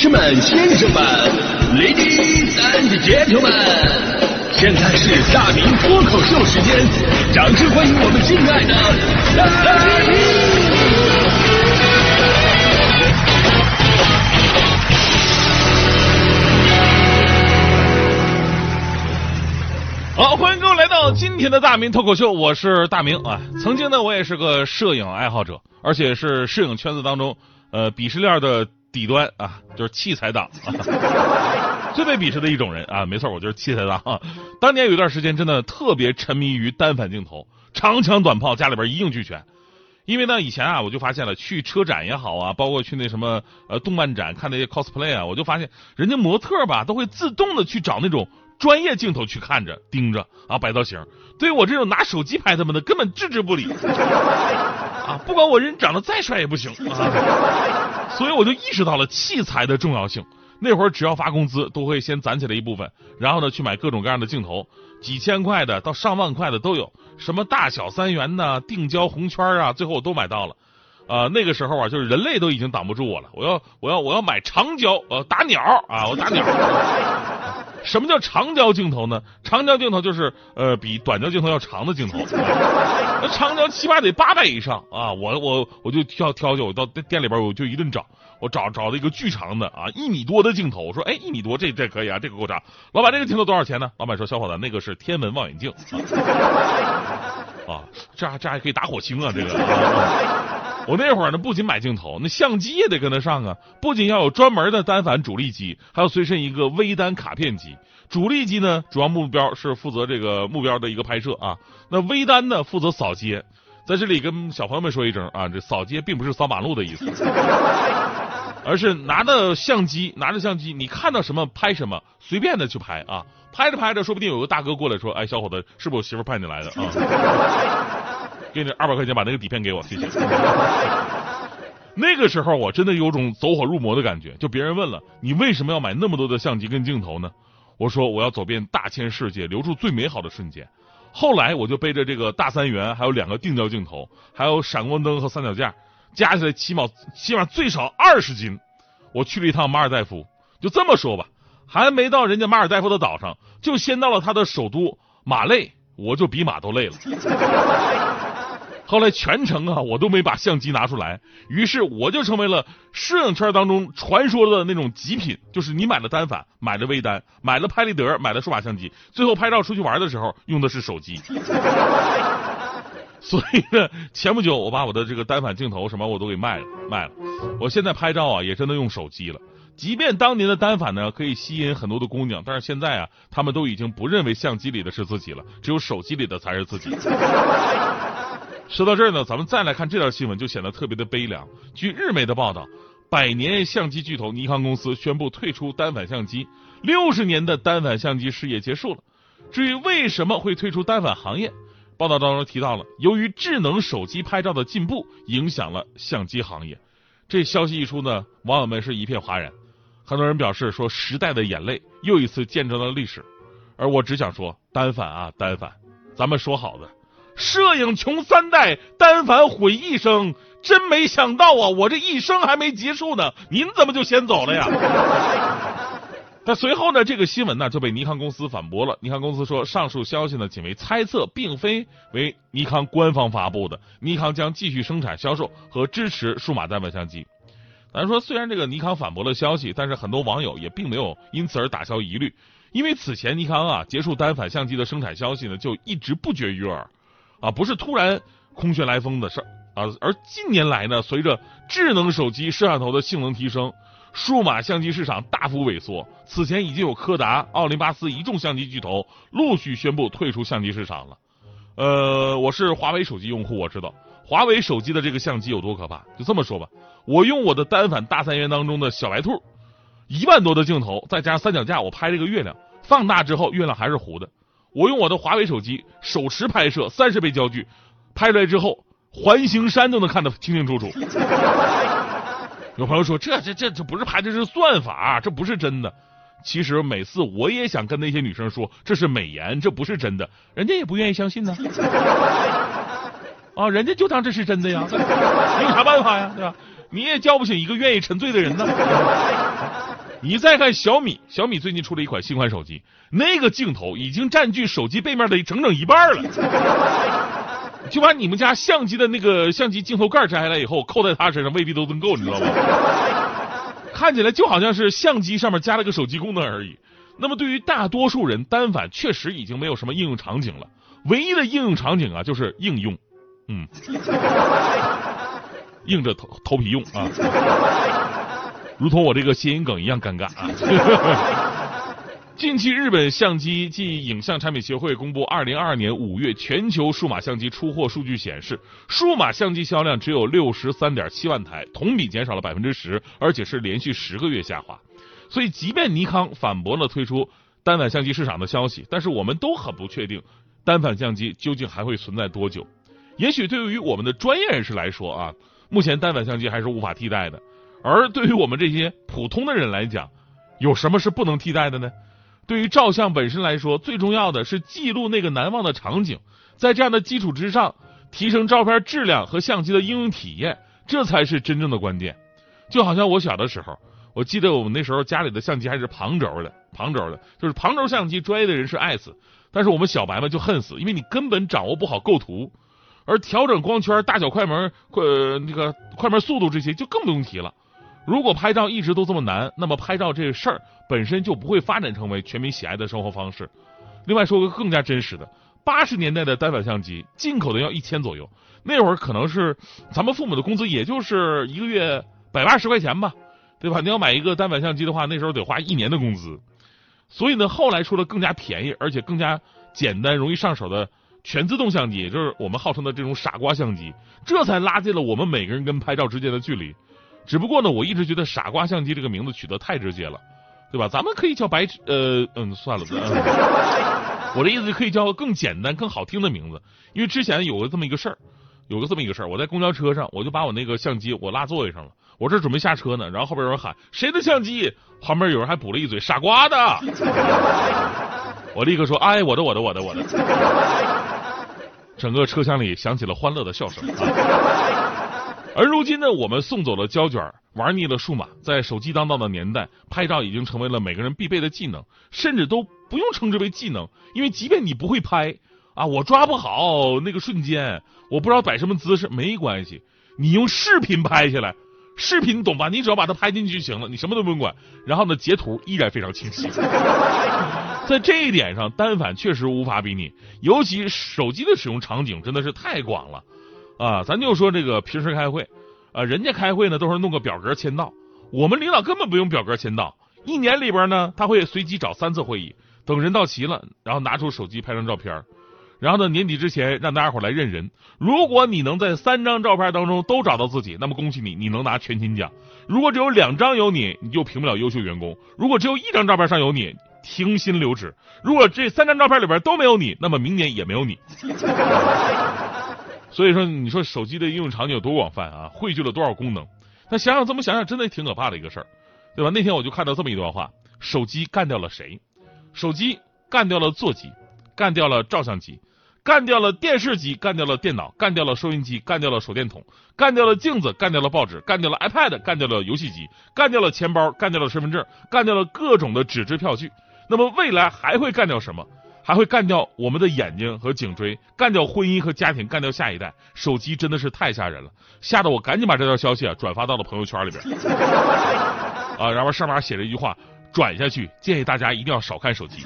士们、先生们，Ladies and Gentlemen，现在是大明脱口秀时间，掌声欢迎我们敬爱的大明！好，欢迎各位来到今天的大明脱口秀，我是大明啊。曾经呢，我也是个摄影爱好者，而且是摄影圈子当中呃鄙视链的底端啊，就是器材党，啊、最被鄙视的一种人啊。没错，我就是器材党。啊。当年有一段时间，真的特别沉迷于单反镜头，长枪短炮家里边一应俱全。因为呢，以前啊，我就发现了，去车展也好啊，包括去那什么呃动漫展看那些 cosplay 啊，我就发现人家模特吧，都会自动的去找那种。专业镜头去看着盯着啊摆造型，对于我这种拿手机拍他们的根本置之不理 啊！不管我人长得再帅也不行啊！所以我就意识到了器材的重要性。那会儿只要发工资，都会先攒起来一部分，然后呢去买各种各样的镜头，几千块的到上万块的都有，什么大小三元呐、定焦红圈啊，最后我都买到了。啊，那个时候啊，就是人类都已经挡不住我了。我要我要我要买长焦，呃，打鸟啊，我打鸟。什么叫长焦镜头呢？长焦镜头就是呃比短焦镜头要长的镜头，那长焦起码得八百以上啊！我我我就挑挑去，我到店里边我就一顿找，我找找了一个巨长的啊一米多的镜头，我说哎一米多这这可以啊，这个够长。老板这个镜头多少钱呢？老板说小伙子那个是天文望远镜 啊，这这还可以打火星啊这个。我那会儿呢，不仅买镜头，那相机也得跟得上啊。不仅要有专门的单反主力机，还要随身一个微单卡片机。主力机呢，主要目标是负责这个目标的一个拍摄啊。那微单呢，负责扫街。在这里跟小朋友们说一声啊，这扫街并不是扫马路的意思，而是拿着相机，拿着相机，你看到什么拍什么，随便的去拍啊。拍着拍着，说不定有个大哥过来说：“哎，小伙子，是不是我媳妇派你来的啊？”给你二百块钱，把那个底片给我，谢谢。那个时候我真的有种走火入魔的感觉。就别人问了，你为什么要买那么多的相机跟镜头呢？我说我要走遍大千世界，留住最美好的瞬间。后来我就背着这个大三元，还有两个定焦镜头，还有闪光灯和三脚架，加起来起码起码最少二十斤。我去了一趟马尔代夫，就这么说吧，还没到人家马尔代夫的岛上，就先到了他的首都马累，我就比马都累了。后来全程啊，我都没把相机拿出来，于是我就成为了摄影圈当中传说的那种极品，就是你买了单反，买了微单，买了拍立得，买了数码相机，最后拍照出去玩的时候用的是手机。所以呢，前不久我把我的这个单反镜头什么我都给卖了，卖了。我现在拍照啊，也真的用手机了。即便当年的单反呢可以吸引很多的姑娘，但是现在啊，他们都已经不认为相机里的是自己了，只有手机里的才是自己。说到这儿呢，咱们再来看这条新闻，就显得特别的悲凉。据日媒的报道，百年相机巨头尼康公司宣布退出单反相机，六十年的单反相机事业结束了。至于为什么会退出单反行业，报道当中提到了，由于智能手机拍照的进步，影响了相机行业。这消息一出呢，网友们是一片哗然，很多人表示说，时代的眼泪又一次见证了历史。而我只想说，单反啊，单反，咱们说好的。摄影穷三代，单反毁一生，真没想到啊！我这一生还没结束呢，您怎么就先走了呀？那随后呢，这个新闻呢就被尼康公司反驳了。尼康公司说，上述消息呢仅为猜测，并非为尼康官方发布的。尼康将继续生产、销售和支持数码单反相机。咱说，虽然这个尼康反驳了消息，但是很多网友也并没有因此而打消疑虑，因为此前尼康啊结束单反相机的生产消息呢就一直不绝于耳。啊，不是突然空穴来风的事儿啊，而近年来呢，随着智能手机摄像头的性能提升，数码相机市场大幅萎缩。此前已经有柯达、奥林巴斯一众相机巨头陆续宣布退出相机市场了。呃，我是华为手机用户，我知道华为手机的这个相机有多可怕。就这么说吧，我用我的单反大三元当中的小白兔，一万多的镜头，再加上三脚架，我拍这个月亮，放大之后月亮还是糊的。我用我的华为手机手持拍摄，三十倍焦距，拍出来之后，环形山都能看得清清楚楚。有朋友说，这这这这不是拍，这是算法，这不是真的。其实每次我也想跟那些女生说，这是美颜，这不是真的，人家也不愿意相信呢。啊，人家就当这是真的呀，你有啥办法呀，对吧？你也叫不醒一个愿意沉醉的人呢。你再看小米，小米最近出了一款新款手机，那个镜头已经占据手机背面的整整一半了。就把你们家相机的那个相机镜头盖摘下来以后，扣在他身上未必都能够，你知道吗？看起来就好像是相机上面加了个手机功能而已。那么对于大多数人，单反确实已经没有什么应用场景了，唯一的应用场景啊就是应用，嗯，硬着头头皮用啊。如同我这个谐音梗一样尴尬啊！近期，日本相机及影像产品协会公布二零二二年五月全球数码相机出货数据显示，数码相机销量只有六十三点七万台，同比减少了百分之十，而且是连续十个月下滑。所以，即便尼康反驳了推出单反相机市场的消息，但是我们都很不确定单反相机究竟还会存在多久。也许对于我们的专业人士来说啊，目前单反相机还是无法替代的。而对于我们这些普通的人来讲，有什么是不能替代的呢？对于照相本身来说，最重要的是记录那个难忘的场景，在这样的基础之上，提升照片质量和相机的应用体验，这才是真正的关键。就好像我小的时候，我记得我们那时候家里的相机还是旁轴的，旁轴的，就是旁轴相机，专业的人是爱死，但是我们小白们就恨死，因为你根本掌握不好构图，而调整光圈、大小、快门、呃那个快门速度这些就更不用提了。如果拍照一直都这么难，那么拍照这个事儿本身就不会发展成为全民喜爱的生活方式。另外说个更加真实的，八十年代的单反相机进口的要一千左右，那会儿可能是咱们父母的工资也就是一个月百八十块钱吧，对吧？你要买一个单反相机的话，那时候得花一年的工资。所以呢，后来出了更加便宜而且更加简单、容易上手的全自动相机，也就是我们号称的这种傻瓜相机，这才拉近了我们每个人跟拍照之间的距离。只不过呢，我一直觉得“傻瓜相机”这个名字取得太直接了，对吧？咱们可以叫白呃嗯算了，我的意思就可以叫更简单、更好听的名字。因为之前有个这么一个事儿，有个这么一个事儿，我在公交车上，我就把我那个相机我落座位上了，我这准备下车呢，然后后边有人喊谁的相机，旁边有人还补了一嘴傻瓜的，我立刻说哎我的我的我的我的，整个车厢里响起了欢乐的笑声。而如今呢，我们送走了胶卷，玩腻了数码，在手机当道的年代，拍照已经成为了每个人必备的技能，甚至都不用称之为技能，因为即便你不会拍啊，我抓不好那个瞬间，我不知道摆什么姿势，没关系，你用视频拍下来，视频懂吧？你只要把它拍进去就行了，你什么都不用管，然后呢，截图依然非常清晰。在这一点上，单反确实无法比拟，尤其手机的使用场景真的是太广了。啊，咱就说这个平时开会，啊，人家开会呢都是弄个表格签到，我们领导根本不用表格签到，一年里边呢他会随机找三次会议，等人到齐了，然后拿出手机拍张照片，然后呢年底之前让大家伙来认人，如果你能在三张照片当中都找到自己，那么恭喜你，你能拿全勤奖；如果只有两张有你，你就评不了优秀员工；如果只有一张照片上有你，停薪留职；如果这三张照片里边都没有你，那么明年也没有你。所以说，你说手机的应用场景有多广泛啊？汇聚了多少功能？那想想这么想想，真的挺可怕的一个事儿，对吧？那天我就看到这么一段话：手机干掉了谁？手机干掉了座机，干掉了照相机，干掉了电视机，干掉了电脑，干掉了收音机，干掉了手电筒，干掉了镜子，干掉了报纸，干掉了 iPad，干掉了游戏机，干掉了钱包，干掉了身份证，干掉了各种的纸质票据。那么未来还会干掉什么？还会干掉我们的眼睛和颈椎，干掉婚姻和家庭，干掉下一代。手机真的是太吓人了，吓得我赶紧把这条消息啊转发到了朋友圈里边。啊，然后上面写了一句话：转下去，建议大家一定要少看手机。